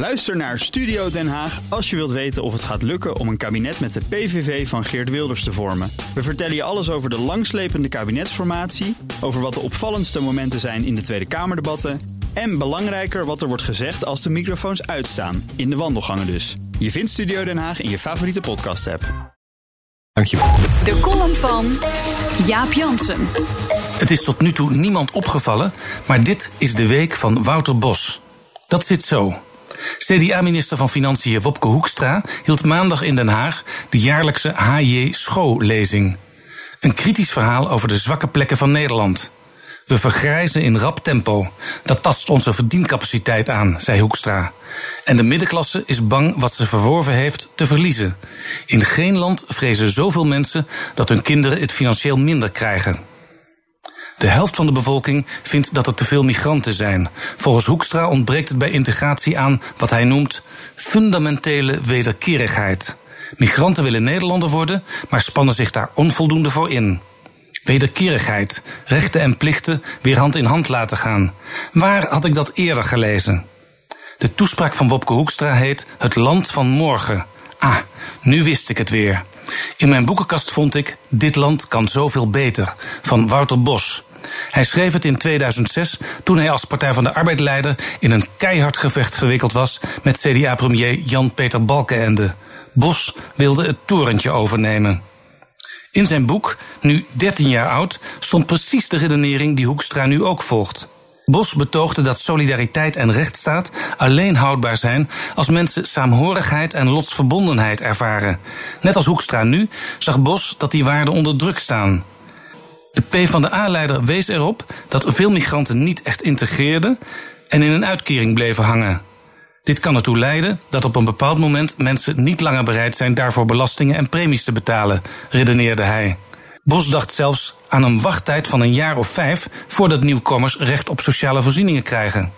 Luister naar Studio Den Haag als je wilt weten of het gaat lukken om een kabinet met de PVV van Geert Wilders te vormen. We vertellen je alles over de langslepende kabinetsformatie, over wat de opvallendste momenten zijn in de Tweede Kamerdebatten en belangrijker wat er wordt gezegd als de microfoons uitstaan, in de wandelgangen dus. Je vindt Studio Den Haag in je favoriete podcast-app. Dankjewel. De column van Jaap Jansen. Het is tot nu toe niemand opgevallen, maar dit is de week van Wouter Bos. Dat zit zo. CDA-minister van Financiën Wopke Hoekstra hield maandag in Den Haag de jaarlijkse HJ Scho-lezing. Een kritisch verhaal over de zwakke plekken van Nederland. We vergrijzen in rap tempo. Dat tast onze verdiencapaciteit aan, zei Hoekstra. En de middenklasse is bang wat ze verworven heeft te verliezen. In geen land vrezen zoveel mensen dat hun kinderen het financieel minder krijgen. De helft van de bevolking vindt dat er te veel migranten zijn. Volgens Hoekstra ontbreekt het bij integratie aan wat hij noemt fundamentele wederkerigheid. Migranten willen Nederlander worden, maar spannen zich daar onvoldoende voor in. Wederkerigheid, rechten en plichten weer hand in hand laten gaan. Waar had ik dat eerder gelezen? De toespraak van Wopke Hoekstra heet Het Land van Morgen. Ah, nu wist ik het weer. In mijn boekenkast vond ik Dit land kan zoveel beter van Wouter Bos. Hij schreef het in 2006 toen hij als Partij van de Arbeid leider in een keihard gevecht verwikkeld was met CDA-premier Jan-Peter Balkenende. Bos wilde het torentje overnemen. In zijn boek, nu 13 jaar oud, stond precies de redenering die Hoekstra nu ook volgt. Bos betoogde dat solidariteit en rechtsstaat alleen houdbaar zijn als mensen saamhorigheid en lotsverbondenheid ervaren. Net als Hoekstra nu zag Bos dat die waarden onder druk staan. De PvdA-leider wees erop dat veel migranten niet echt integreerden en in een uitkering bleven hangen. Dit kan ertoe leiden dat op een bepaald moment mensen niet langer bereid zijn daarvoor belastingen en premies te betalen, redeneerde hij. Bos dacht zelfs aan een wachttijd van een jaar of vijf voordat nieuwkomers recht op sociale voorzieningen krijgen.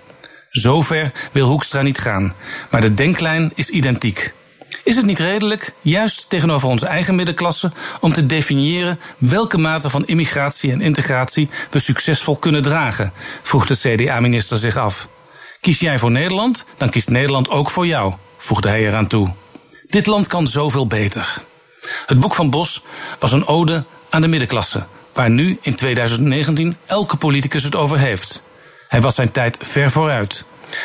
Zover wil Hoekstra niet gaan, maar de denklijn is identiek. Is het niet redelijk, juist tegenover onze eigen middenklasse, om te definiëren welke mate van immigratie en integratie we succesvol kunnen dragen? vroeg de CDA-minister zich af. Kies jij voor Nederland, dan kiest Nederland ook voor jou, voegde hij eraan toe. Dit land kan zoveel beter. Het boek van Bos was een ode aan de middenklasse, waar nu in 2019 elke politicus het over heeft. Hij was zijn tijd ver vooruit.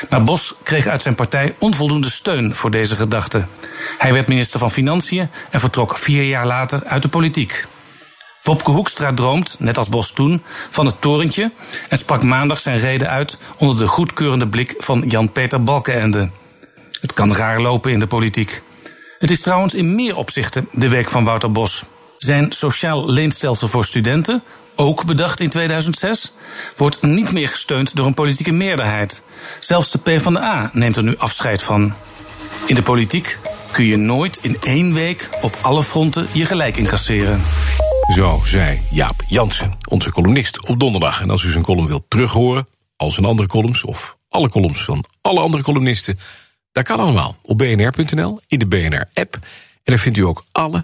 Maar Bos kreeg uit zijn partij onvoldoende steun voor deze gedachte. Hij werd minister van Financiën en vertrok vier jaar later uit de politiek. Wopke Hoekstra droomt, net als Bos toen, van het torentje en sprak maandag zijn reden uit onder de goedkeurende blik van Jan-Peter Balkenende. Het kan raar lopen in de politiek. Het is trouwens in meer opzichten de week van Wouter Bos. Zijn sociaal leenstelsel voor studenten, ook bedacht in 2006, wordt niet meer gesteund door een politieke meerderheid. Zelfs de PvdA neemt er nu afscheid van. In de politiek kun je nooit in één week op alle fronten je gelijk incasseren. Zo zei Jaap Jansen, onze columnist op donderdag. En als u zijn column wilt terughoren, al zijn andere columns of alle columns van alle andere columnisten, dat kan allemaal op bnr.nl in de BNR-app. En daar vindt u ook alle,